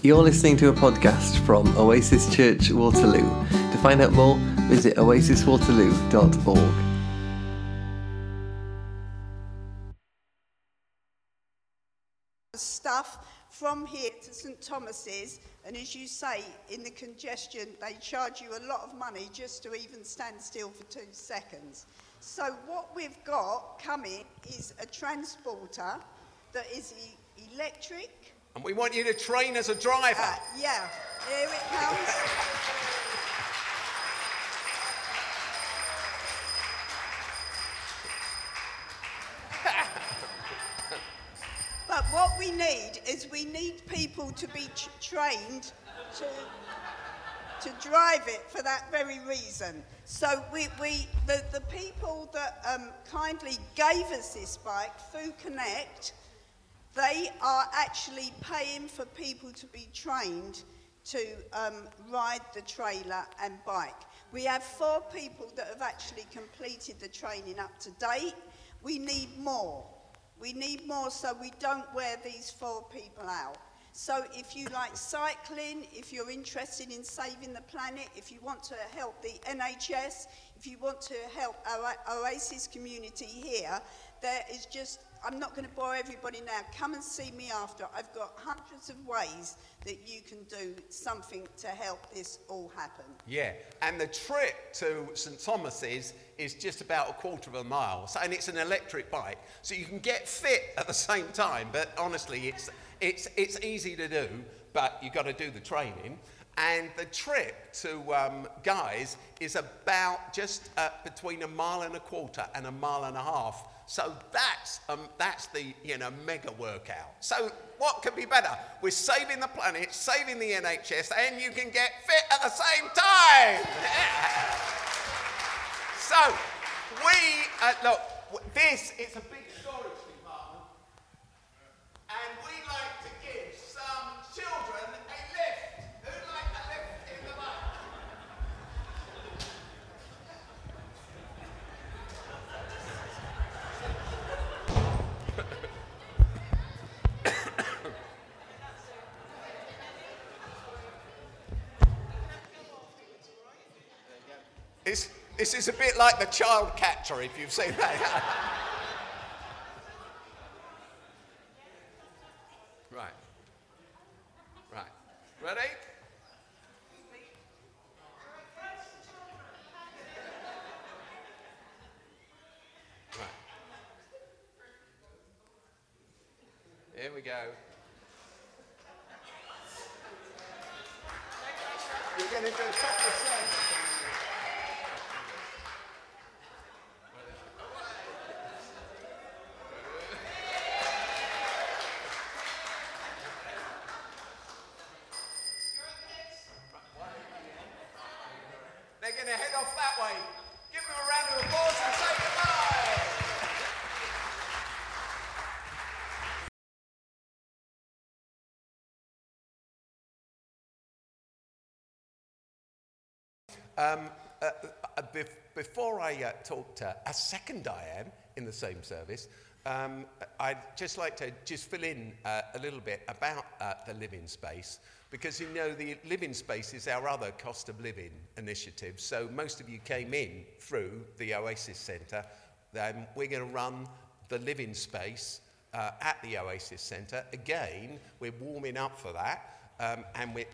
You're listening to a podcast from Oasis Church Waterloo. To find out more, visit oasiswaterloo.org. stuff from here to St Thomas's, and as you say, in the congestion, they charge you a lot of money just to even stand still for two seconds. So what we've got coming is a transporter that is electric. And we want you to train as a driver. Uh, yeah, here it comes. But what we need is we need people to be t- trained to, to drive it for that very reason. So we, we the, the people that um, kindly gave us this bike, Food Connect, they are actually paying for people to be trained to um, ride the trailer and bike. We have four people that have actually completed the training up to date. We need more. We need more so we don't wear these four people out. So if you like cycling, if you're interested in saving the planet, if you want to help the NHS, if you want to help our Oasis community here, there is just, I'm not going to bore everybody now. Come and see me after. I've got hundreds of ways that you can do something to help this all happen. Yeah, and the trip to St Thomas's is just about a quarter of a mile, so, and it's an electric bike, so you can get fit at the same time. But honestly, it's it's it's easy to do, but you've got to do the training. And the trip to um, Guy's is about just uh, between a mile and a quarter and a mile and a half. So that's, um, that's the you know, mega workout. So what could be better? We're saving the planet, saving the NHS, and you can get fit at the same time. so we, uh, look, this is a big storage department, and we like to give some children a lift. Who'd like a lift in the back? It's, this is a bit like the child catcher, if you've seen that. right. Right. Ready? Right. Here we go. You're going to do a couple of steps. They're going to head off that way. Give them a round of applause and say goodbye. Um, uh, uh, bef- before I uh, talk to a second Diane in the same service, um, I'd just like to just fill in uh, a little bit about uh, the living space because you know the living space is our other cost of living initiative. So most of you came in through the Oasis Centre. Then we're going to run the living space at the Oasis Centre. Again, we're warming up for that, um, and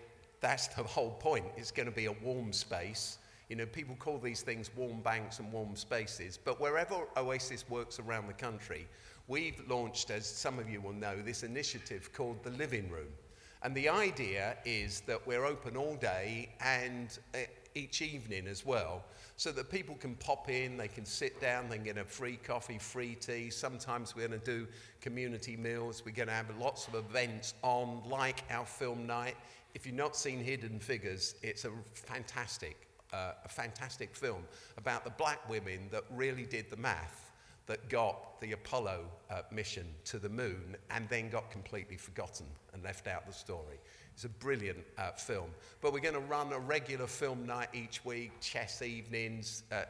that's the whole point. It's going to be a warm space. You know, people call these things warm banks and warm spaces, but wherever Oasis works around the country, we've launched, as some of you will know, this initiative called the Living Room. And the idea is that we're open all day and uh, each evening as well, so that people can pop in, they can sit down, they can get a free coffee, free tea. Sometimes we're going to do community meals. We're going to have lots of events on, like our film night. If you've not seen Hidden Figures, it's a fantastic, uh, a fantastic film about the black women that really did the math that got the Apollo uh, mission to the moon and then got completely forgotten and left out the story. It's a brilliant uh, film. But we're going to run a regular film night each week, chess evenings, uh,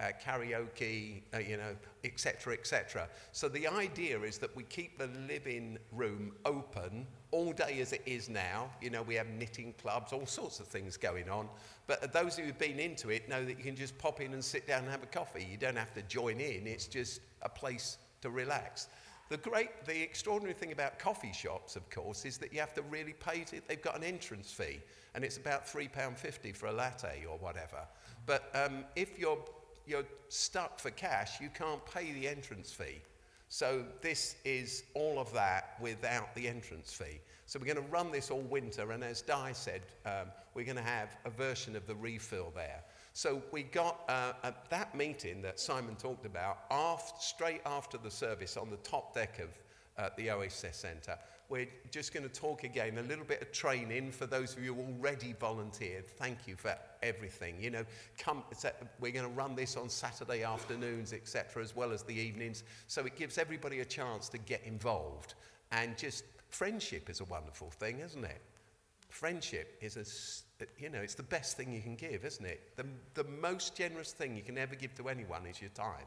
uh, karaoke, uh, you know, etc., etc. So the idea is that we keep the living room open all day as it is now. You know, we have knitting clubs, all sorts of things going on. But those who've been into it know that you can just pop in and sit down and have a coffee. You don't have to join in, it's just a place to relax. The great, the extraordinary thing about coffee shops, of course, is that you have to really pay it. They've got an entrance fee, and it's about £3.50 for a latte or whatever. But um, if you're, you're stuck for cash, you can't pay the entrance fee. So this is all of that without the entrance fee. So we're going to run this all winter, and as Di said, um, we're going to have a version of the refill there. So we got uh, at that meeting that Simon talked about, after, straight after the service on the top deck of uh, the Oasis Centre, we're just going to talk again a little bit of training for those of you who already volunteered. Thank you for everything. You know, come, we're going to run this on Saturday afternoons, etc., as well as the evenings. So it gives everybody a chance to get involved. And just friendship is a wonderful thing, isn't it? Friendship is a, you know, it's the best thing you can give, isn't it? The, the most generous thing you can ever give to anyone is your time.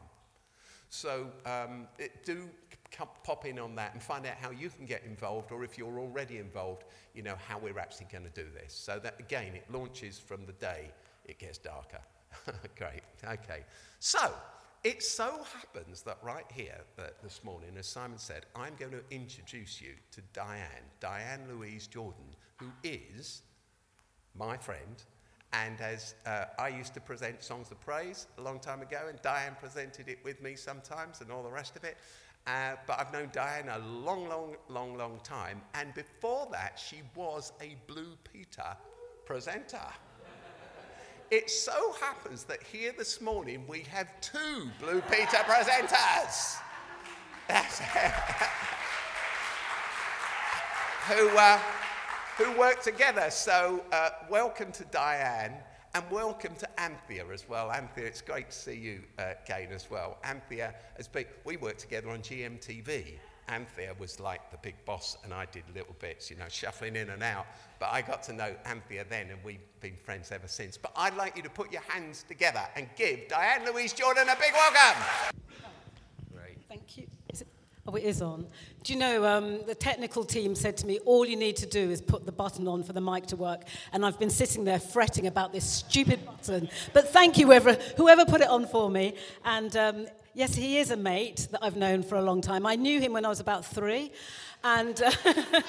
So um, it, do come, pop in on that and find out how you can get involved, or if you're already involved, you know, how we're actually going to do this. So that, again, it launches from the day it gets darker. Great. Okay. So, it so happens that right here this morning, as Simon said, I'm going to introduce you to Diane, Diane Louise Jordan, who is my friend. And as uh, I used to present Songs of Praise a long time ago, and Diane presented it with me sometimes and all the rest of it. Uh, but I've known Diane a long, long, long, long time. And before that, she was a Blue Peter presenter. it so happens that here this morning we have two Blue Peter presenters. who, uh, who work together. So, uh, welcome to Diane. And welcome to Anthea as well. Anthea, it's great to see you uh, again as well. Anthea has been, we worked together on GMTV. Anthea was like the big boss, and I did little bits, you know, shuffling in and out. But I got to know Anthea then, and we've been friends ever since. But I'd like you to put your hands together and give Diane Louise Jordan a big welcome. Oh, it is on. Do you know, um, the technical team said to me, all you need to do is put the button on for the mic to work. And I've been sitting there fretting about this stupid button. But thank you, whoever, whoever put it on for me. And um, yes, he is a mate that I've known for a long time. I knew him when I was about three. And, uh,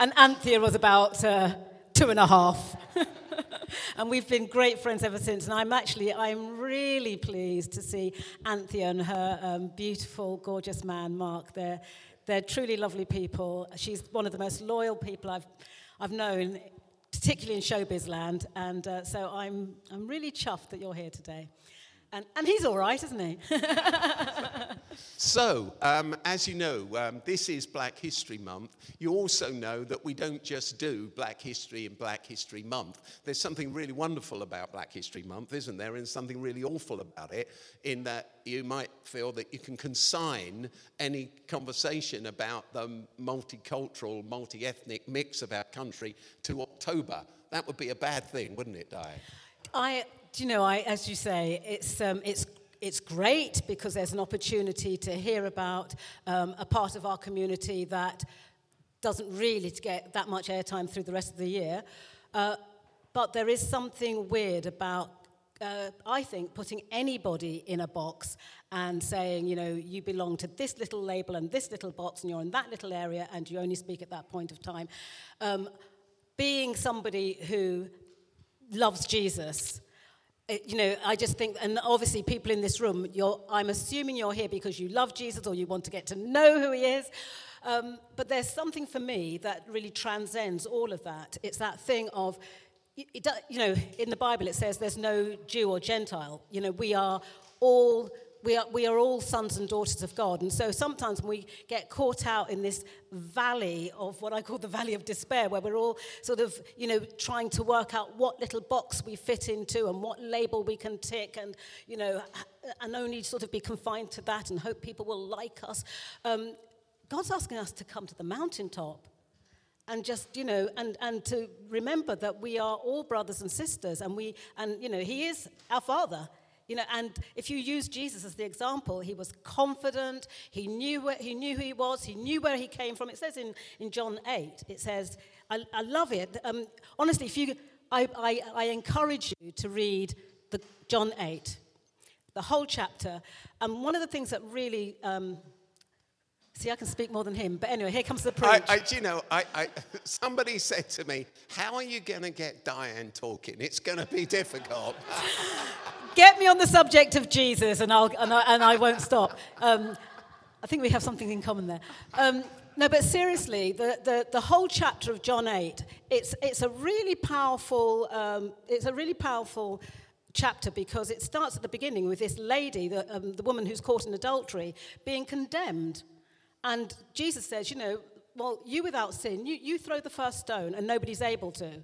and Anthea was about uh, two and a half. and we've been great friends ever since. And I'm actually, I'm really pleased to see Anthea and her um, beautiful, gorgeous man, Mark. They're, they're truly lovely people. She's one of the most loyal people I've, I've known, particularly in showbiz land. And uh, so I'm, I'm really chuffed that you're here today. And, and he's all right, isn't he? so, um, as you know, um, this is Black History Month. You also know that we don't just do Black History and Black History Month. There's something really wonderful about Black History Month, isn't there? And something really awful about it, in that you might feel that you can consign any conversation about the multicultural, multi ethnic mix of our country to October. That would be a bad thing, wouldn't it, Di? I do you know, I, as you say, it's, um, it's, it's great because there's an opportunity to hear about um, a part of our community that doesn't really get that much airtime through the rest of the year. Uh, but there is something weird about, uh, I think, putting anybody in a box and saying, you know, you belong to this little label and this little box and you're in that little area and you only speak at that point of time. Um, being somebody who loves Jesus you know, I just think, and obviously people in this room, I'm assuming you're here because you love Jesus or you want to get to know who he is. Um, but there's something for me that really transcends all of that. It's that thing of, you know, in the Bible it says there's no Jew or Gentile. You know, we are all we are, we are all sons and daughters of God. And so sometimes when we get caught out in this valley of what I call the valley of despair, where we're all sort of, you know, trying to work out what little box we fit into and what label we can tick and, you know, and only sort of be confined to that and hope people will like us. Um, God's asking us to come to the mountaintop and just you know and and to remember that we are all brothers and sisters and we and you know he is our father You know, and if you use Jesus as the example, he was confident, he knew, where, he knew who he was, he knew where he came from. It says in, in John 8, it says, I, I love it. Um, honestly, if you, I, I, I encourage you to read the John 8, the whole chapter. And one of the things that really um, See, I can speak more than him. But anyway, here comes the preach. I, I, do you know, I, I, somebody said to me, How are you going to get Diane talking? It's going to be difficult. On the subject of Jesus, and, I'll, and, I, and I won't stop. Um, I think we have something in common there. Um, no, but seriously, the, the, the whole chapter of John 8, it's, it's a really powerful, um, it's a really powerful chapter because it starts at the beginning with this lady, the, um, the woman who's caught in adultery, being condemned. And Jesus says, you know, well, you without sin, you, you throw the first stone and nobody's able to.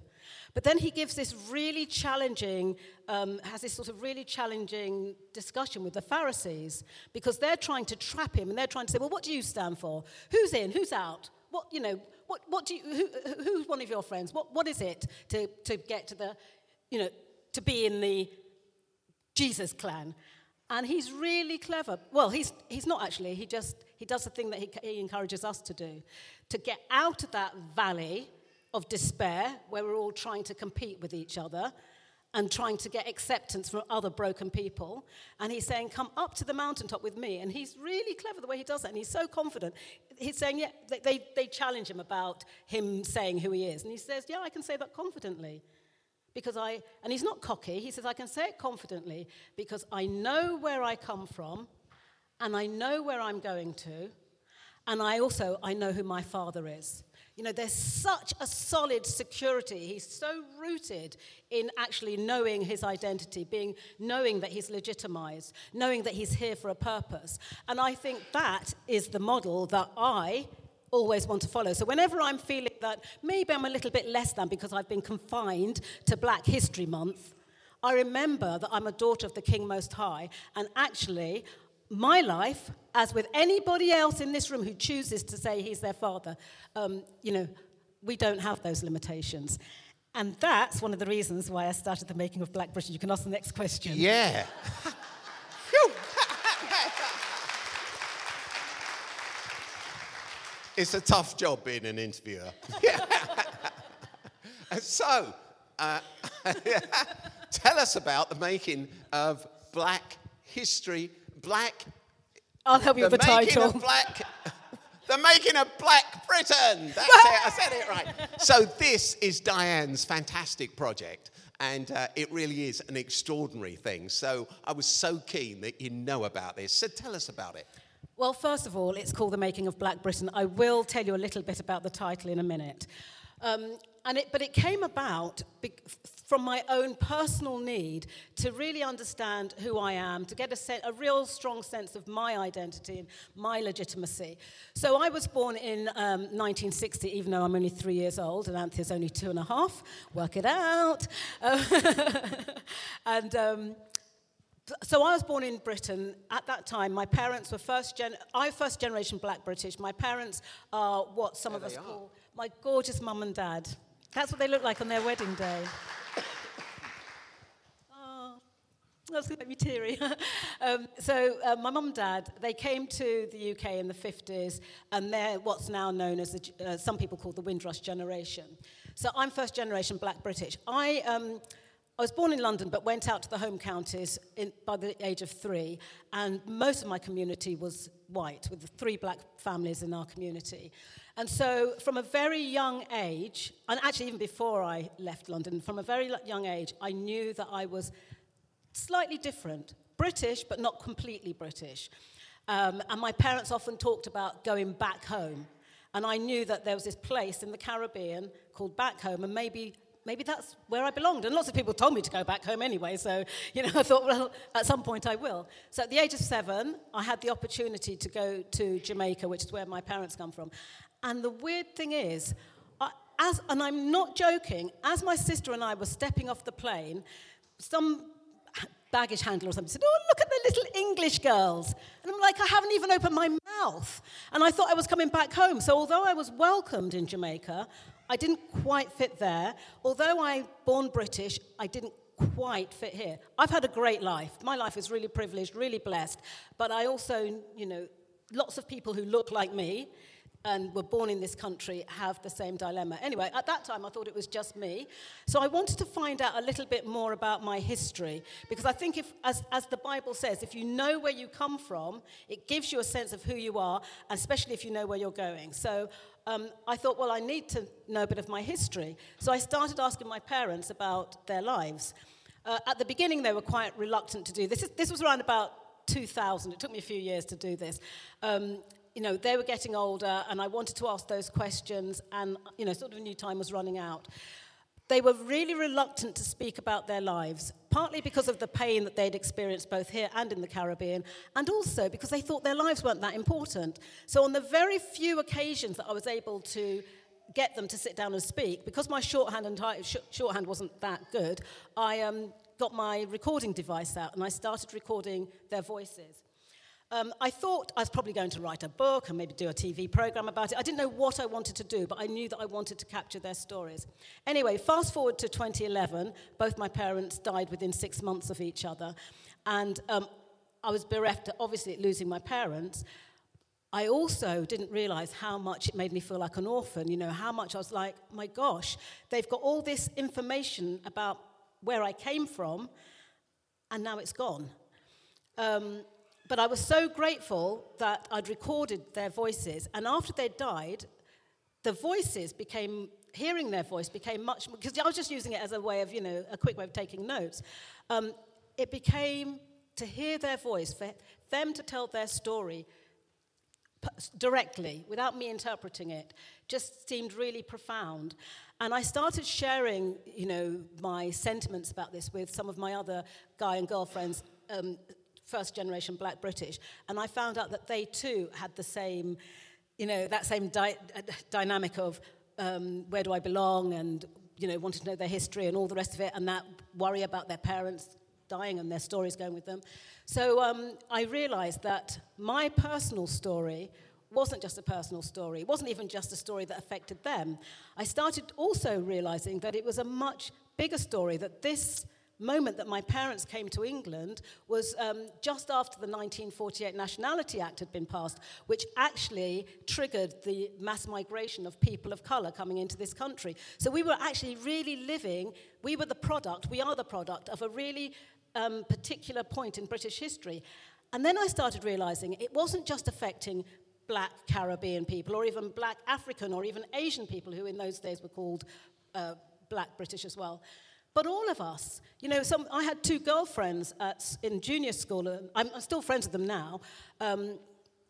But then he gives this really challenging, um, has this sort of really challenging discussion with the Pharisees because they're trying to trap him and they're trying to say, well, what do you stand for? Who's in? Who's out? What, you know, what, what do you, who, who's one of your friends? What, what is it to, to get to the, you know, to be in the Jesus clan? And he's really clever. Well, he's, he's not actually. He just he does the thing that he, he encourages us to do to get out of that valley of despair where we're all trying to compete with each other and trying to get acceptance from other broken people. And he's saying, Come up to the mountaintop with me. And he's really clever the way he does that. And he's so confident. He's saying, Yeah, they, they challenge him about him saying who he is. And he says, Yeah, I can say that confidently because I, and he's not cocky, he says, I can say it confidently because I know where I come from and I know where I'm going to, and I also, I know who my father is. You know, there's such a solid security. He's so rooted in actually knowing his identity, being knowing that he's legitimized, knowing that he's here for a purpose. And I think that is the model that I always want to follow. So whenever I'm feeling that maybe I'm a little bit less than because I've been confined to Black History Month, I remember that I'm a daughter of the King Most High, and actually, my life, as with anybody else in this room who chooses to say he's their father, um, you know, we don't have those limitations. And that's one of the reasons why I started the making of Black British. You can ask the next question. Yeah. it's a tough job being an interviewer. so, uh, tell us about the making of Black History, Black. I'll help you with the title. Black. The making of Black Britain. That's it. I said it right. So this is Diane's fantastic project, and uh, it really is an extraordinary thing. So I was so keen that you know about this. So tell us about it. Well, first of all, it's called The Making of Black Britain. I will tell you a little bit about the title in a minute. Um, and it, but it came about from my own personal need to really understand who I am, to get a, a real strong sense of my identity and my legitimacy. So I was born in um, 1960, even though I'm only three years old, and Anthea's only two and a half. Work it out. and um, so I was born in Britain. At that time, my parents were first gen. I first generation Black British. My parents are what some there of us are. call my gorgeous mum and dad. That's what they look like on their wedding day. oh, that's going to make me teary. um, so uh, my mum and dad, they came to the UK in the 50s, and they're what's now known as, the, uh, some people call the Windrush generation. So I'm first generation Black British. I... Um, I was born in London, but went out to the home counties in, by the age of three, and most of my community was white, with three black families in our community. And so, from a very young age, and actually even before I left London, from a very young age, I knew that I was slightly different, British, but not completely British. Um, and my parents often talked about going back home. And I knew that there was this place in the Caribbean called Back Home, and maybe maybe that's where I belonged. And lots of people told me to go back home anyway, so, you know, I thought, well, at some point I will. So at the age of seven, I had the opportunity to go to Jamaica, which is where my parents come from. And the weird thing is, I, as, and I'm not joking, as my sister and I were stepping off the plane, some baggage handler or something said, Oh, look at the little English girls. And I'm like, I haven't even opened my mouth. And I thought I was coming back home. So although I was welcomed in Jamaica, I didn't quite fit there. Although I born British, I didn't quite fit here. I've had a great life. My life is really privileged, really blessed. But I also, you know, lots of people who look like me and were born in this country have the same dilemma. Anyway, at that time I thought it was just me. So I wanted to find out a little bit more about my history because I think if as, as the Bible says, if you know where you come from, it gives you a sense of who you are, especially if you know where you're going. So um, I thought, well, I need to know a bit of my history. So I started asking my parents about their lives. Uh, at the beginning, they were quite reluctant to do this. This was around about 2000. It took me a few years to do this. Um, you know, they were getting older, and I wanted to ask those questions, and, you know, sort of new time was running out. They were really reluctant to speak about their lives, partly because of the pain that they'd experienced both here and in the Caribbean, and also because they thought their lives weren't that important. So, on the very few occasions that I was able to get them to sit down and speak, because my shorthand and shorthand wasn't that good, I um, got my recording device out and I started recording their voices. Um, I thought I was probably going to write a book and maybe do a TV program about it. I didn't know what I wanted to do, but I knew that I wanted to capture their stories. Anyway, fast forward to 2011, both my parents died within six months of each other. And um, I was bereft, obviously, at losing my parents. I also didn't realize how much it made me feel like an orphan, you know, how much I was like, my gosh, they've got all this information about where I came from, and now it's gone. Um, but I was so grateful that I'd recorded their voices. And after they died, the voices became, hearing their voice became much more, because I was just using it as a way of, you know, a quick way of taking notes. Um, it became to hear their voice, for them to tell their story directly, without me interpreting it, just seemed really profound. And I started sharing, you know, my sentiments about this with some of my other guy and girlfriends um, first generation black British. And I found out that they too had the same, you know, that same di- dynamic of um, where do I belong and, you know, wanting to know their history and all the rest of it, and that worry about their parents dying and their stories going with them. So um, I realized that my personal story wasn't just a personal story. It wasn't even just a story that affected them. I started also realizing that it was a much bigger story, that this moment that my parents came to England was um, just after the 1948 Nationality Act had been passed, which actually triggered the mass migration of people of colour coming into this country. So we were actually really living, we were the product, we are the product of a really um, particular point in British history. And then I started realizing it wasn't just affecting black Caribbean people or even black African or even Asian people who in those days were called uh, black British as well. But all of us, you know, some, I had two girlfriends at, in junior school, and I'm, I'm still friends with them now. Um,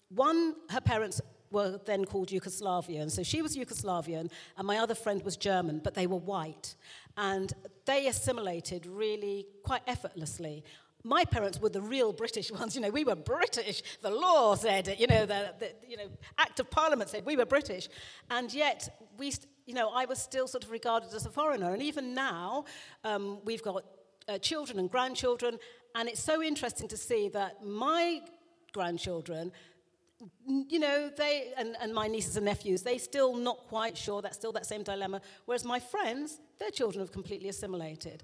one, her parents were then called Yugoslavian, so she was Yugoslavian, and my other friend was German, but they were white. And they assimilated really quite effortlessly my parents were the real British ones. You know, we were British. The law said it. You know, the, the you know, Act of Parliament said we were British, and yet we, you know, I was still sort of regarded as a foreigner. And even now, um, we've got uh, children and grandchildren, and it's so interesting to see that my grandchildren, you know, they, and, and my nieces and nephews, they still not quite sure, that's still that same dilemma, whereas my friends, their children have completely assimilated.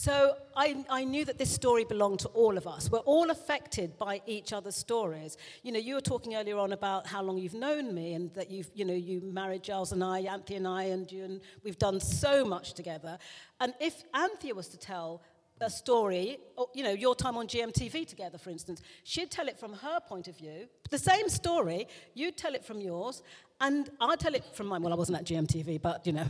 So I, I knew that this story belonged to all of us. We're all affected by each other's stories. You know, you were talking earlier on about how long you've known me and that you've, you know, you married Giles and I, Anthea and I, and you, and we've done so much together. And if Anthea was to tell a story, you know, your time on GMTV together, for instance, she'd tell it from her point of view. The same story, you'd tell it from yours, and I'd tell it from mine. Well, I wasn't at GMTV, but, you know.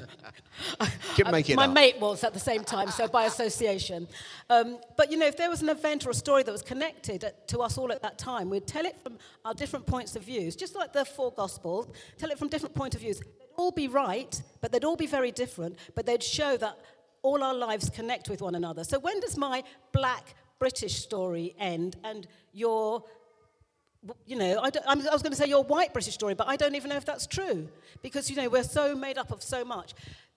It My up. mate was at the same time, so by association. Um, but, you know, if there was an event or a story that was connected to us all at that time, we'd tell it from our different points of views, just like the four Gospels, tell it from different points of views. They'd all be right, but they'd all be very different, but they'd show that all our lives connect with one another. So when does my black British story end and your you know, I, I, was going to say your white British story, but I don't even know if that's true because, you know, we're so made up of so much.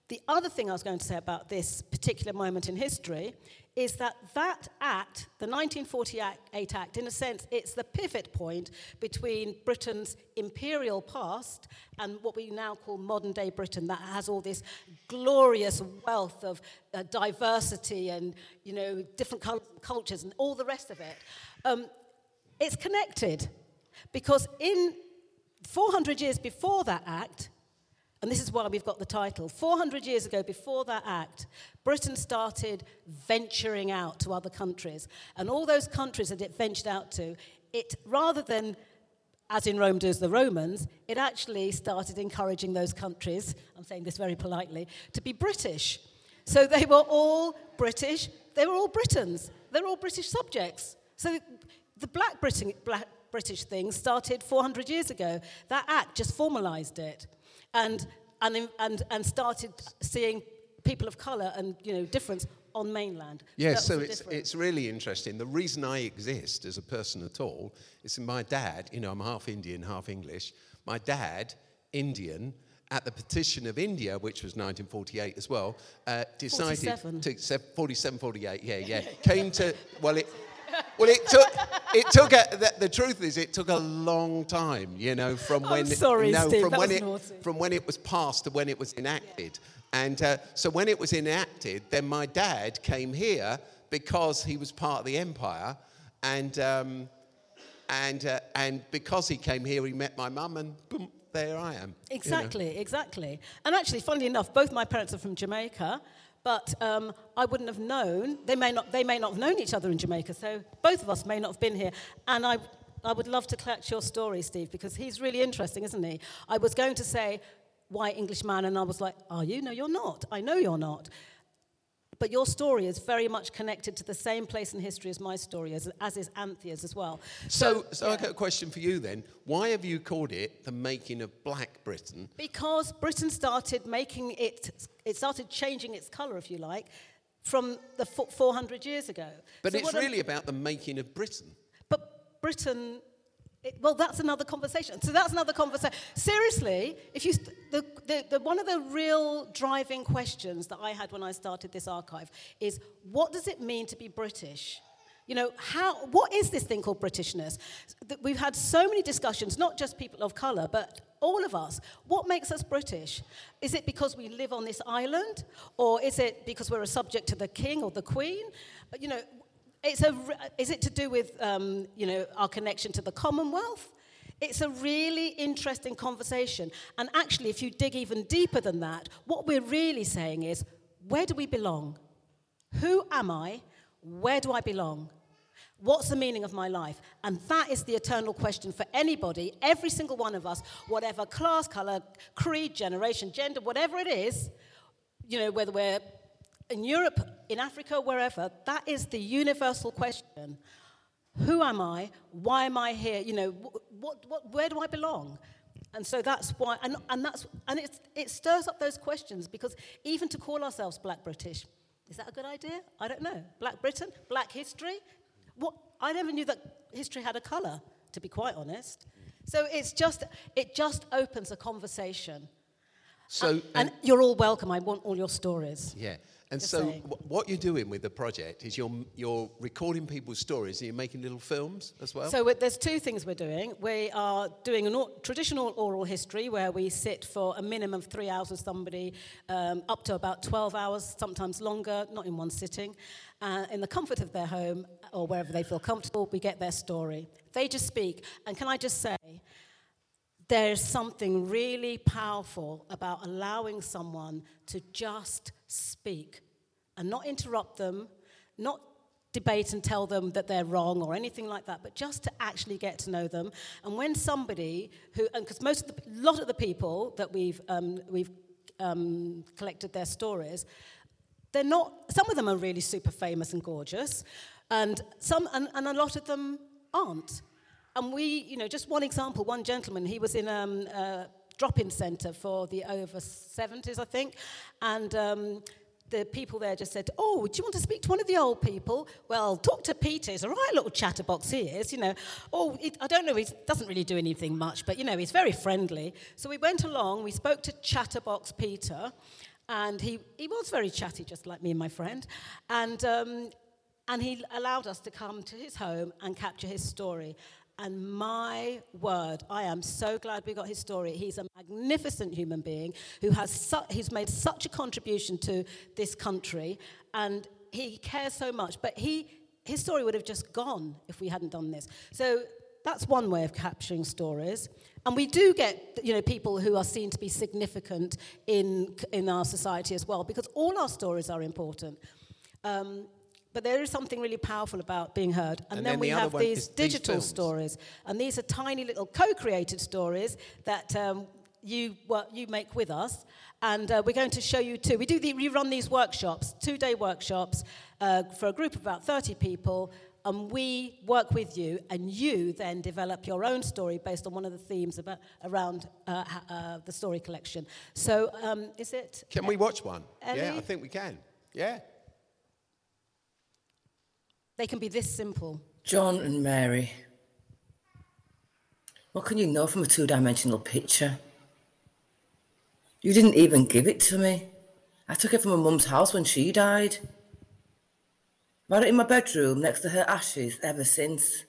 the other thing I was going to say about this particular moment in history is that that act, the 1948 Act, in a sense, it's the pivot point between Britain's imperial past and what we now call modern day Britain, that has all this glorious wealth of uh, diversity and, you know, different cul- cultures and all the rest of it. Um, it's connected because in 400 years before that act, and this is why we've got the title. 400 years ago, before that act, Britain started venturing out to other countries. And all those countries that it ventured out to, it rather than as in Rome does the Romans, it actually started encouraging those countries, I'm saying this very politely, to be British. So they were all British, they were all Britons, they were all British subjects. So the black, Britain, black British thing started 400 years ago. That act just formalized it and, and, and, and started seeing people of colour and you know, difference on mainland. Yes, so it's, it's really interesting. The reason I exist as a person at all is my dad, you know, I'm half Indian, half English. My dad, Indian, at the partition of India, which was 1948 as well, uh, decided 47. to 47, 48, yeah, yeah, came to well, it well, it took. It took. A, the, the, truth is, it took a long time. You know, from when. Sorry, no, Steve, from when it naughty. from when it was passed to when it was enacted. And uh, so when it was enacted, then my dad came here because he was part of the empire, and um, and uh, and because he came here, he met my mum, and boom, there I am. Exactly, you know. exactly. And actually, funnily enough, both my parents are from Jamaica. But um, I wouldn't have known, they may, not, they may not have known each other in Jamaica, so both of us may not have been here. And I, I would love to collect your story, Steve, because he's really interesting, isn't he? I was going to say, white Englishman, and I was like, Are you? No, you're not. I know you're not. But your story is very much connected to the same place in history as my story, as, as is Anthea's as well. So, so yeah. I've got a question for you then. Why have you called it the making of Black Britain? Because Britain started making it, it started changing its colour, if you like, from the 400 years ago. But so it's really about the making of Britain. But Britain it, well, that's another conversation. So that's another conversation. Seriously, if you st- the, the, the, one of the real driving questions that I had when I started this archive is what does it mean to be British? You know, how, what is this thing called Britishness? We've had so many discussions, not just people of colour, but all of us. What makes us British? Is it because we live on this island? Or is it because we're a subject to the king or the queen? You know, it's a, is it to do with um, you know, our connection to the Commonwealth? It's a really interesting conversation. And actually, if you dig even deeper than that, what we're really saying is where do we belong? Who am I? Where do I belong? What's the meaning of my life? And that is the eternal question for anybody, every single one of us, whatever class, color, creed, generation, gender, whatever it is, you know, whether we're in Europe, in Africa, wherever, that is the universal question. Who am I? Why am I here? You know, what, what, where do I belong? And so that's why, and, and, that's, and it, it stirs up those questions because even to call ourselves Black British, is that a good idea? I don't know. Black Britain? Black history? What? I never knew that history had a colour, to be quite honest. So it's just, it just opens a conversation. So, and, and, and you're all welcome. I want all your stories. Yeah. And so, what you're doing with the project is you're, you're recording people's stories and you're making little films as well? So, there's two things we're doing. We are doing a traditional oral history where we sit for a minimum of three hours with somebody, um, up to about 12 hours, sometimes longer, not in one sitting. Uh, in the comfort of their home or wherever they feel comfortable, we get their story. They just speak. And can I just say, there's something really powerful about allowing someone to just speak and not interrupt them, not debate and tell them that they're wrong or anything like that, but just to actually get to know them. And when somebody who, and because most of the, lot of the people that we've, um, we've um, collected their stories, they're not, some of them are really super famous and gorgeous, and, some, and, and a lot of them aren't. And we, you know, just one example, one gentleman, he was in um, a drop-in centre for the over 70s, I think, and um, the people there just said, Oh, do you want to speak to one of the old people? Well, talk to Peter. He's a right little chatterbox he is, you know. Oh, it, I don't know, he doesn't really do anything much, but, you know, he's very friendly. So we went along, we spoke to Chatterbox Peter, And he, he was very chatty, just like me and my friend. And, um, and he allowed us to come to his home and capture his story. And my word, I am so glad we got his story. He's a magnificent human being who has su- made such a contribution to this country, and he cares so much. But he, his story would have just gone if we hadn't done this. So that's one way of capturing stories. And we do get, you know, people who are seen to be significant in, in our society as well, because all our stories are important. Um, but there is something really powerful about being heard. And, And then, then we the have these is these digital stories. And these are tiny little co created stories that um, you, well, you make with us. And uh, we're going to show you too. We, do the, we run these workshops, two day workshops, uh, for a group of about 30 people. And we work with you, and you then develop your own story based on one of the themes about, around uh, uh, the story collection. So, um, is it? Can we watch one? Yeah, I think we can. Yeah. They can be this simple. John and Mary. What can you know from a two dimensional picture? You didn't even give it to me. I took it from my mum's house when she died. I've had it in my bedroom next to her ashes ever since.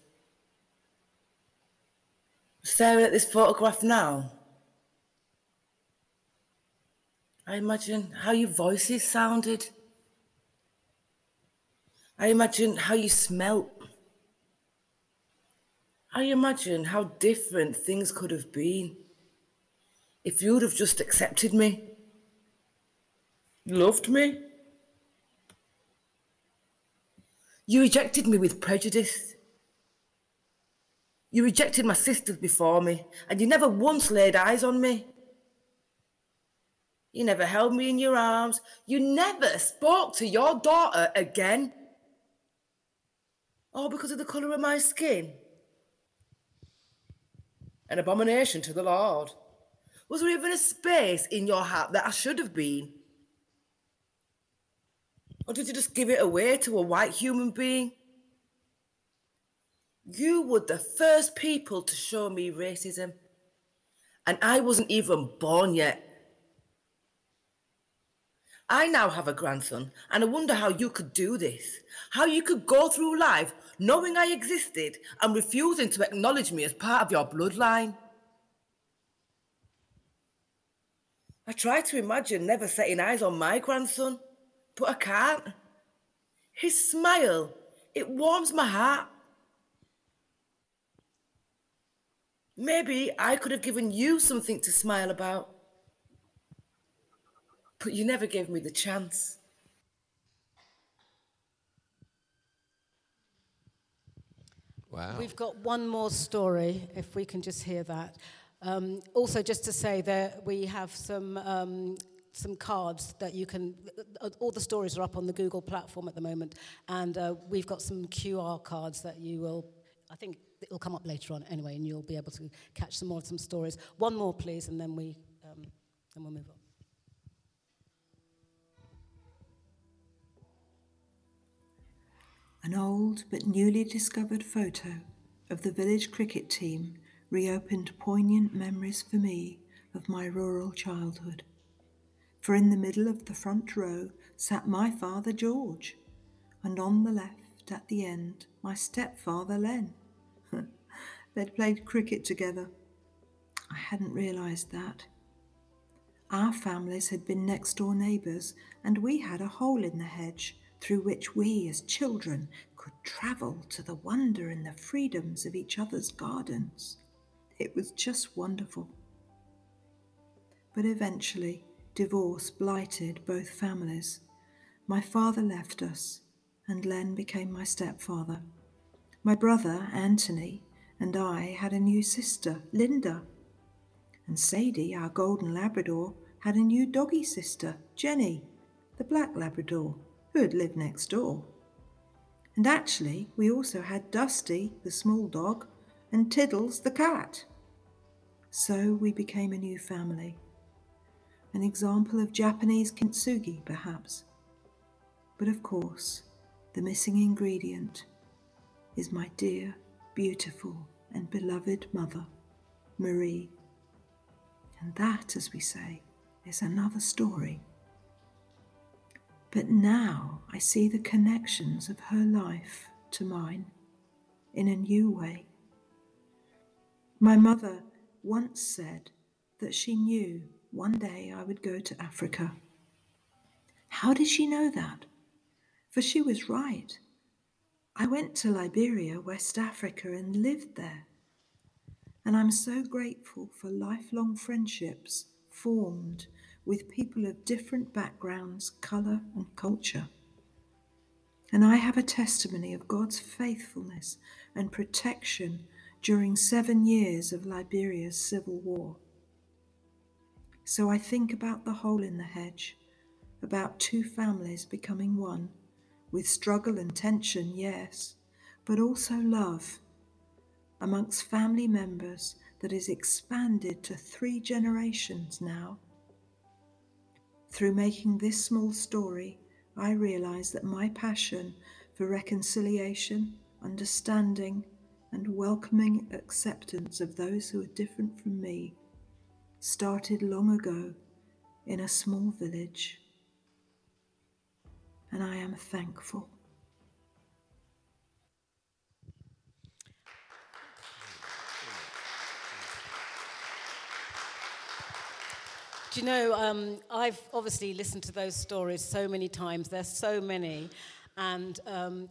Staring at this photograph now. I imagine how your voices sounded. I imagine how you smelt. I imagine how different things could have been if you'd have just accepted me, loved me. You rejected me with prejudice. You rejected my sisters before me, and you never once laid eyes on me. You never held me in your arms. You never spoke to your daughter again. All because of the colour of my skin. An abomination to the Lord. Was there even a space in your heart that I should have been? Or did you just give it away to a white human being? You were the first people to show me racism. And I wasn't even born yet. I now have a grandson, and I wonder how you could do this. How you could go through life knowing I existed and refusing to acknowledge me as part of your bloodline. I try to imagine never setting eyes on my grandson, but I can't. His smile, it warms my heart. Maybe I could have given you something to smile about. But you never gave me the chance. Wow. We've got one more story, if we can just hear that. Um, also, just to say that we have some some some cards that you can. All the stories are up on the Google platform at the moment, and uh, we've got some QR cards that you will. I think it'll come up later on anyway, and you'll be able to catch some more some stories. One more, please, and then we um, then we'll move on. An old but newly discovered photo of the village cricket team reopened poignant memories for me of my rural childhood. For in the middle of the front row sat my father George, and on the left at the end my stepfather Len. They'd played cricket together. I hadn't realised that. Our families had been next door neighbours, and we had a hole in the hedge through which we as children could travel to the wonder and the freedoms of each other's gardens. It was just wonderful. But eventually, divorce blighted both families. My father left us, and Len became my stepfather. My brother, Anthony, and I had a new sister, Linda. And Sadie, our golden Labrador, had a new doggy sister, Jenny, the black Labrador, who had lived next door. And actually, we also had Dusty, the small dog, and Tiddles, the cat. So we became a new family. An example of Japanese kintsugi, perhaps. But of course, the missing ingredient is my dear, beautiful, and beloved mother, Marie. And that, as we say, is another story But now I see the connections of her life to mine in a new way. My mother once said that she knew one day I would go to Africa. How did she know that? For she was right. I went to Liberia, West Africa, and lived there. And I'm so grateful for lifelong friendships formed with people of different backgrounds, colour, and culture. And I have a testimony of God's faithfulness and protection during seven years of Liberia's civil war. So I think about the hole in the hedge, about two families becoming one, with struggle and tension, yes, but also love amongst family members that is expanded to three generations now. Through making this small story, I realize that my passion for reconciliation, understanding, and welcoming acceptance of those who are different from me started long ago in a small village. And I am thankful. Do you know, um, I've obviously listened to those stories so many times. There's so many. And um,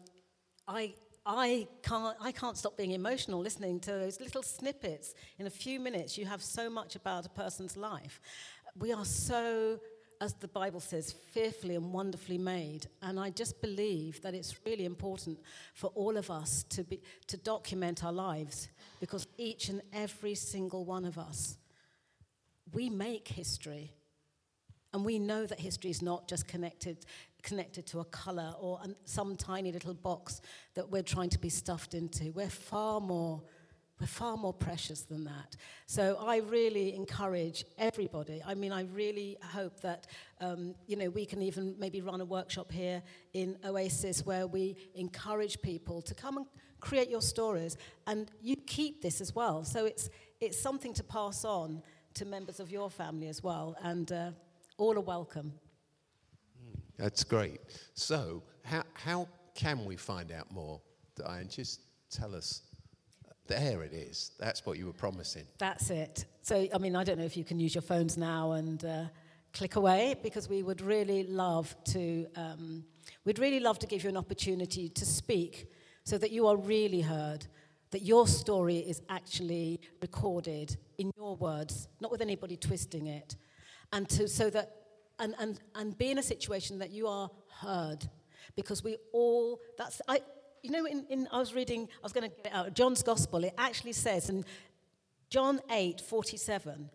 I, I, can't, I can't stop being emotional listening to those little snippets. In a few minutes, you have so much about a person's life. We are so, as the Bible says, fearfully and wonderfully made. And I just believe that it's really important for all of us to, be, to document our lives because each and every single one of us we make history. And we know that history is not just connected, connected to a color or some tiny little box that we're trying to be stuffed into. We're far more, we're far more precious than that. So I really encourage everybody. I mean, I really hope that um, you know we can even maybe run a workshop here in Oasis where we encourage people to come and create your stories, and you keep this as well. So it's it's something to pass on to members of your family as well, and uh, all are welcome. That's great. So, how, how can we find out more, Diane? Just tell us. There it is. That's what you were promising. That's it. So, I mean, I don't know if you can use your phones now and uh, click away because we would really love to. Um, we'd really love to give you an opportunity to speak so that you are really heard that your story is actually recorded in your words, not with anybody twisting it, and to, so that, and, and, and be in a situation that you are heard. Because we all, that's, I, you know, in, in, I was reading, I was going to get out, John's Gospel, it actually says in John 8 47,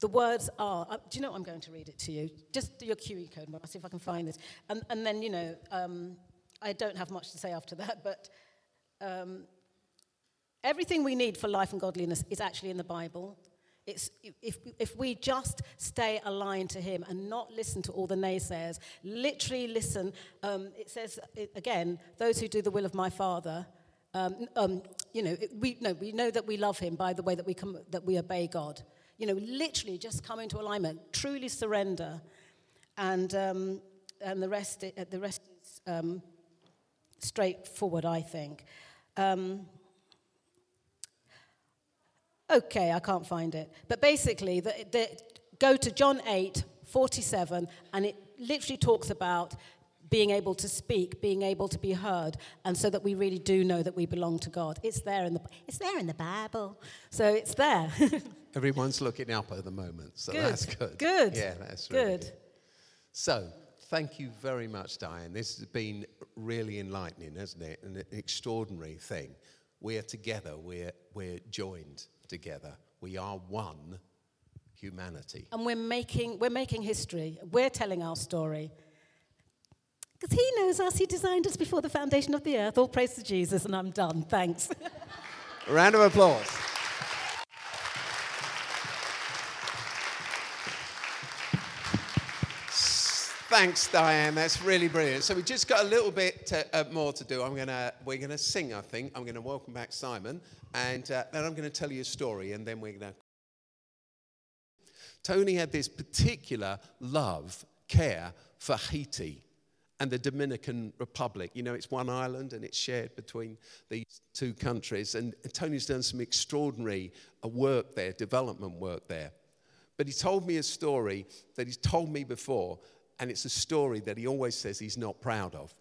the words are, uh, do you know what I'm going to read it to you? Just your QR code, I'll see if I can find this. And, and then, you know, um, I don't have much to say after that, but um, Everything we need for life and godliness is actually in the Bible. It's, if, if we just stay aligned to Him and not listen to all the naysayers, literally listen, um, it says again, those who do the will of my Father, um, um, you know, we, no, we know that we love Him by the way that we, come, that we obey God. You know, literally just come into alignment, truly surrender, and, um, and the, rest, the rest is um, straightforward, I think. Um, Okay, I can't find it. But basically, the, the, go to John 8, 47, and it literally talks about being able to speak, being able to be heard, and so that we really do know that we belong to God. It's there in the, it's there in the Bible. So it's there. Everyone's looking up at the moment, so good. that's good. Good. Yeah, that's really good. good. So, thank you very much, Diane. This has been really enlightening, hasn't it? An extraordinary thing. We're together, we're, we're joined together. We are one humanity. And we're making, we're making history. We're telling our story. Because he knows us, he designed us before the foundation of the earth. All praise to Jesus, and I'm done. Thanks. Round of applause. Thanks, Diane. That's really brilliant. So we just got a little bit to, uh, more to do. I'm gonna, we're gonna sing. I think I'm gonna welcome back Simon, and uh, then I'm to tell you a story, and then we're to. Tony had this particular love, care for Haiti. and the Dominican Republic. You know, it's one island and it's shared between these two countries. And, and Tony's done some extraordinary uh, work there, development work there. But he told me a story that he's told me before, and it's a story that he always says he's not proud of.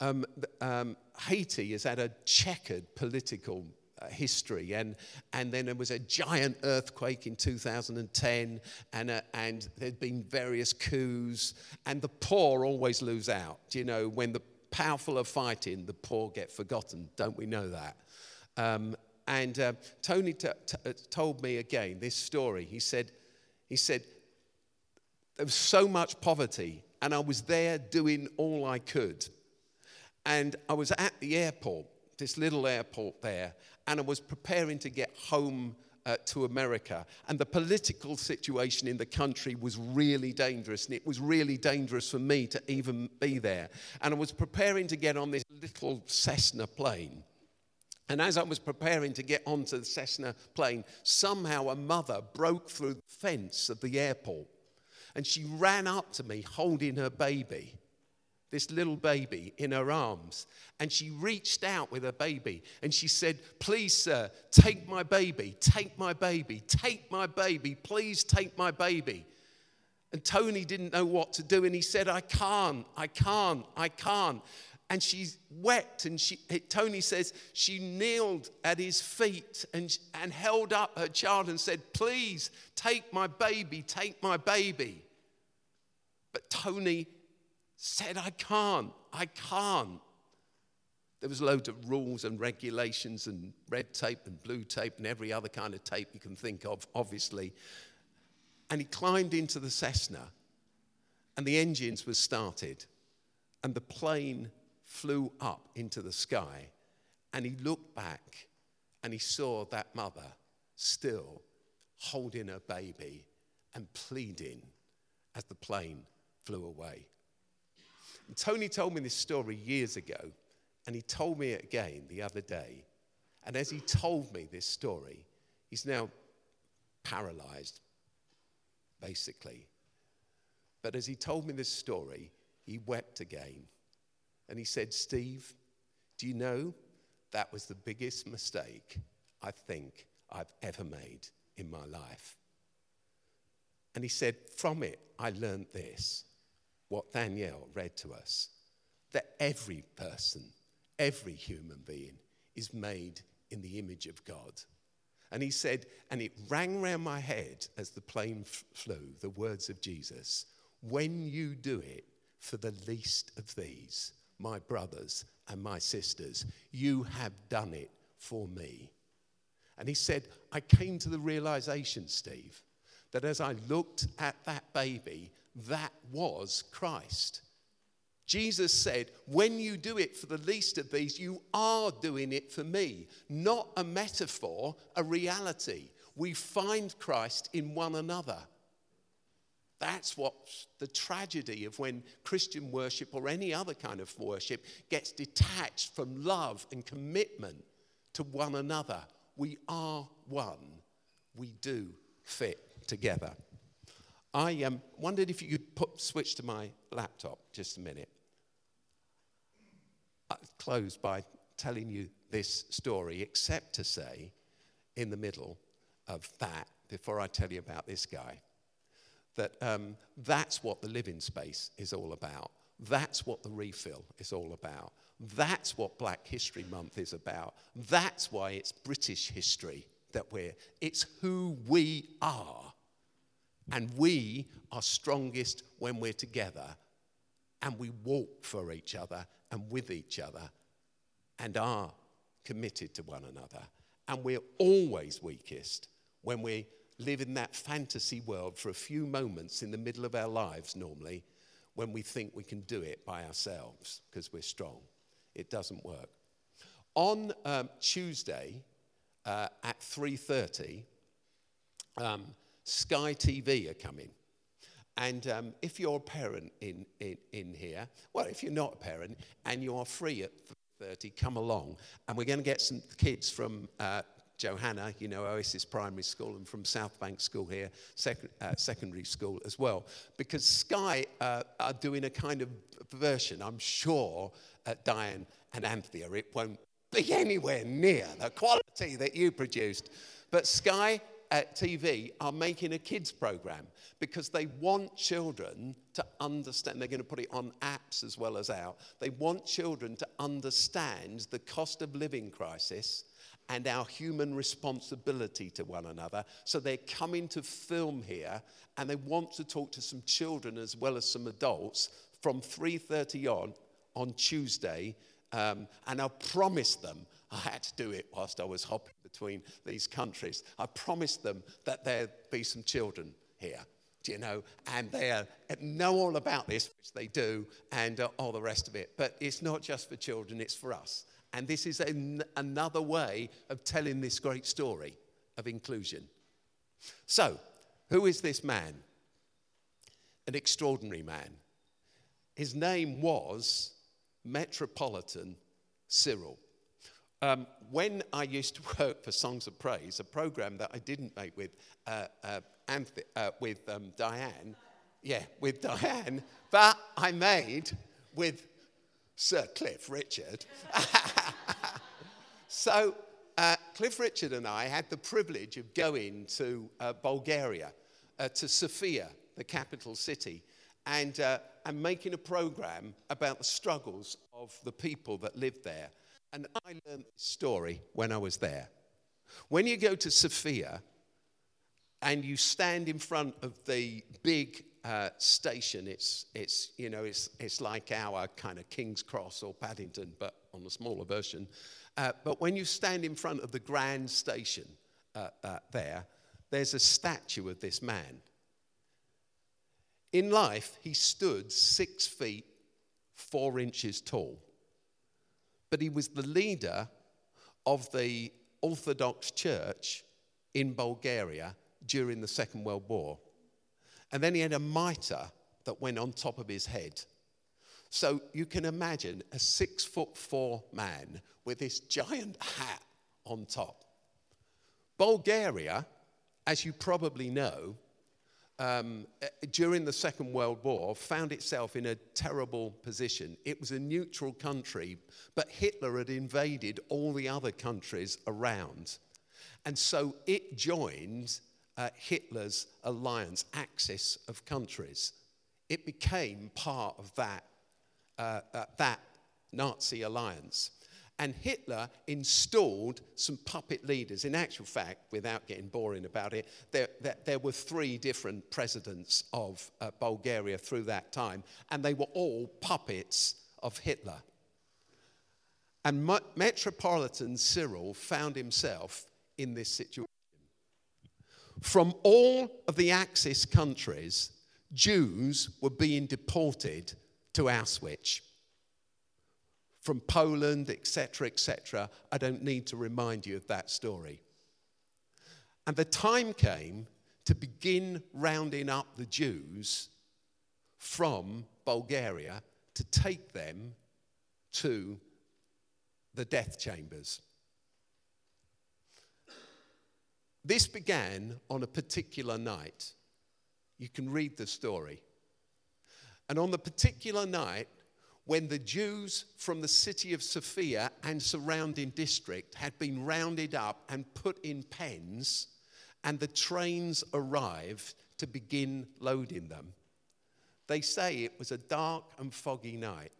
Um, um, Haiti has had a checkered political uh, history. And, and then there was a giant earthquake in 2010, and, uh, and there'd been various coups, and the poor always lose out. You know, when the powerful are fighting, the poor get forgotten. Don't we know that? Um, and uh, Tony t- t- uh, told me again this story. He said, he said, there was so much poverty, and I was there doing all I could. And I was at the airport, this little airport there, and I was preparing to get home uh, to America. And the political situation in the country was really dangerous, and it was really dangerous for me to even be there. And I was preparing to get on this little Cessna plane. And as I was preparing to get onto the Cessna plane, somehow a mother broke through the fence of the airport and she ran up to me holding her baby this little baby in her arms. And she reached out with her baby and she said, Please, sir, take my baby, take my baby, take my baby, please take my baby. And Tony didn't know what to do and he said, I can't, I can't, I can't. And she wept, and she, Tony says she kneeled at his feet and, and held up her child and said, Please take my baby, take my baby. But Tony said, I can't, I can't. There was loads of rules and regulations and red tape and blue tape and every other kind of tape you can think of, obviously. And he climbed into the Cessna, and the engines were started, and the plane flew up into the sky. And he looked back and he saw that mother still holding her baby and pleading as the plane flew away. And Tony told me this story years ago, and he told me it again the other day. And as he told me this story, he's now paralyzed, basically. But as he told me this story, he wept again. And he said, Steve, do you know that was the biggest mistake I think I've ever made in my life? And he said, From it, I learned this what Danielle read to us that every person, every human being is made in the image of God. And he said, and it rang round my head as the plane f- flew, the words of Jesus when you do it for the least of these, my brothers and my sisters, you have done it for me. And he said, I came to the realization, Steve, that as I looked at that baby that was Christ. Jesus said, When you do it for the least of these, you are doing it for me. Not a metaphor, a reality. We find Christ in one another. That's what the tragedy of when Christian worship or any other kind of worship gets detached from love and commitment to one another. We are one. We do fit together. I um, wondered if you could put, switch to my laptop just a minute. I'll close by telling you this story, except to say, in the middle of that, before I tell you about this guy, that um, that's what the living space is all about. That's what the refill is all about. That's what Black History Month is about. That's why it's British history that we're, it's who we are. And we are strongest when we're together and we walk for each other and with each other and are committed to one another. And we're always weakest when we live in that fantasy world for a few moments in the middle of our lives, normally, when we think we can do it by ourselves because we're strong. It doesn't work. On um, Tuesday uh, at 3.30, um, Sky TV are coming. And um, if you're a parent in, in, in here, well, if you're not a parent and you are free at 30, come along. And we're going to get some kids from uh, Johanna, you know, Oasis Primary School, and from South Bank School here, sec- uh, secondary school as well. Because Sky uh, are doing a kind of version, I'm sure, at Diane and Anthea. It won't be anywhere near the quality that you produced. But Sky TV are making a kids program because they want children to understand. They're going to put it on apps as well as out. They want children to understand the cost of living crisis and our human responsibility to one another. So they're coming to film here and they want to talk to some children as well as some adults from 3:30 on on Tuesday. Um, and I promised them I had to do it whilst I was hopping between these countries. I promised them that there'd be some children here, do you know, and they know all about this, which they do, and uh, all the rest of it. But it's not just for children, it's for us. And this is an, another way of telling this great story of inclusion. So, who is this man? An extraordinary man. His name was Metropolitan Cyril. Um, when I used to work for Songs of Praise, a program that I didn't make with, uh, uh, uh, with um, Diane, yeah, with Diane, but I made with Sir Cliff Richard. so uh, Cliff Richard and I had the privilege of going to uh, Bulgaria, uh, to Sofia, the capital city, and, and making a program about the struggles of the people that lived there. And I learned this story when I was there. When you go to Sofia and you stand in front of the big uh, station, it's, it's, you know, it's, it's like our kind of King's Cross or Paddington, but on a smaller version. Uh, but when you stand in front of the grand station uh, uh there, there's a statue of this man. In life, he stood six feet, four inches tall but he was the leader of the Orthodox Church in Bulgaria during the Second World War. And then he had a mitre that went on top of his head. So you can imagine a six foot four man with this giant hat on top. Bulgaria, as you probably know, um, uh, during the Second World War, found itself in a terrible position. It was a neutral country, but Hitler had invaded all the other countries around. And so it joined uh, Hitler's alliance, axis of countries. It became part of that, uh, uh, that Nazi alliance. And Hitler installed some puppet leaders. In actual fact, without getting boring about it, there, there, there were three different presidents of uh, Bulgaria through that time, and they were all puppets of Hitler. And Metropolitan Cyril found himself in this situation. From all of the Axis countries, Jews were being deported to Auschwitz from Poland, etc., etc. I don't need to remind you of that story. And the time came to begin rounding up the Jews from Bulgaria to take them to the death chambers. This began on a particular night. You can read the story. And on the particular night, when the Jews from the city of Sofia and surrounding district had been rounded up and put in pens, and the trains arrived to begin loading them. They say it was a dark and foggy night.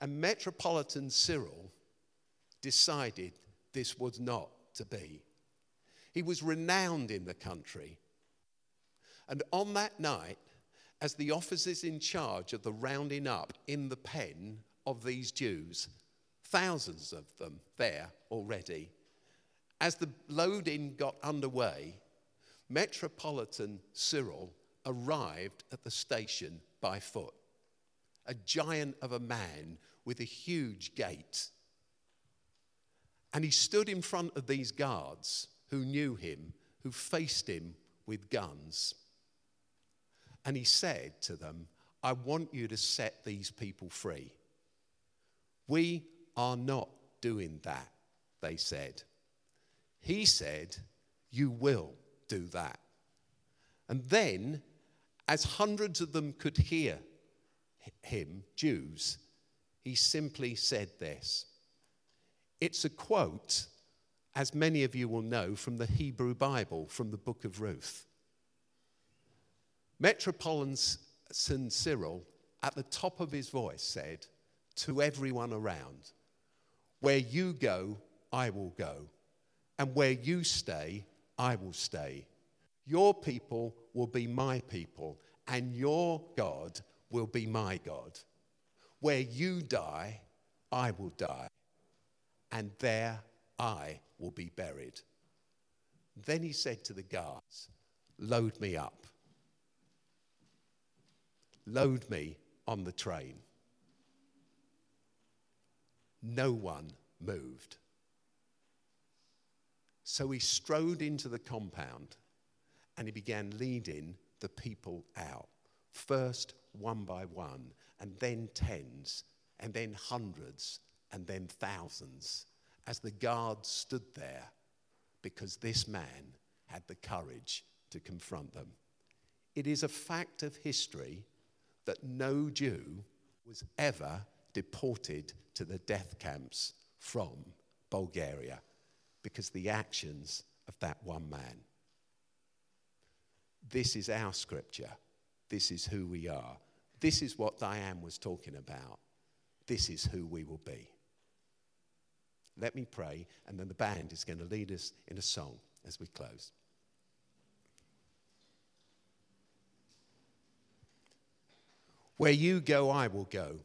And Metropolitan Cyril decided this was not to be. He was renowned in the country. And on that night, as the officers in charge of the rounding up in the pen of these Jews, thousands of them there already, as the loading got underway, Metropolitan Cyril arrived at the station by foot, a giant of a man with a huge gait. And he stood in front of these guards who knew him, who faced him with guns. And he said to them, I want you to set these people free. We are not doing that, they said. He said, You will do that. And then, as hundreds of them could hear him, Jews, he simply said this. It's a quote, as many of you will know, from the Hebrew Bible, from the book of Ruth. Metropolitan Cyril, at the top of his voice, said to everyone around, Where you go, I will go, and where you stay, I will stay. Your people will be my people, and your God will be my God. Where you die, I will die, and there I will be buried. Then he said to the guards, Load me up. Load me on the train. No one moved. So he strode into the compound and he began leading the people out. First one by one, and then tens, and then hundreds, and then thousands, as the guards stood there because this man had the courage to confront them. It is a fact of history that no Jew was ever deported to the death camps from Bulgaria because the actions of that one man. This is our scripture. This is who we are. This is what Diane was talking about. This is who we will be. Let me pray, and then the band is going to lead us in a song as we close. Where you go, I will go,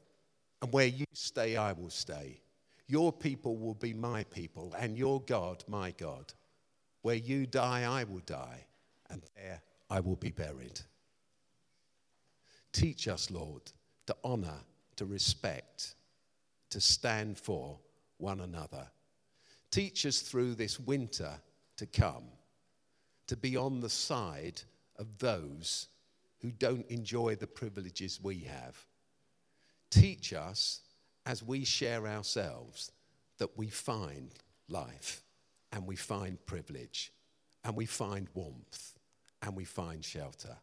and where you stay, I will stay. Your people will be my people, and your God, my God. Where you die, I will die, and there I will be buried. Teach us, Lord, to honor, to respect, to stand for one another. Teach us through this winter to come to be on the side of those who don't enjoy the privileges we have. Teach us as we share ourselves that we find life and we find privilege and we find warmth and we find shelter.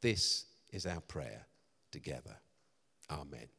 This is our prayer together. Amen.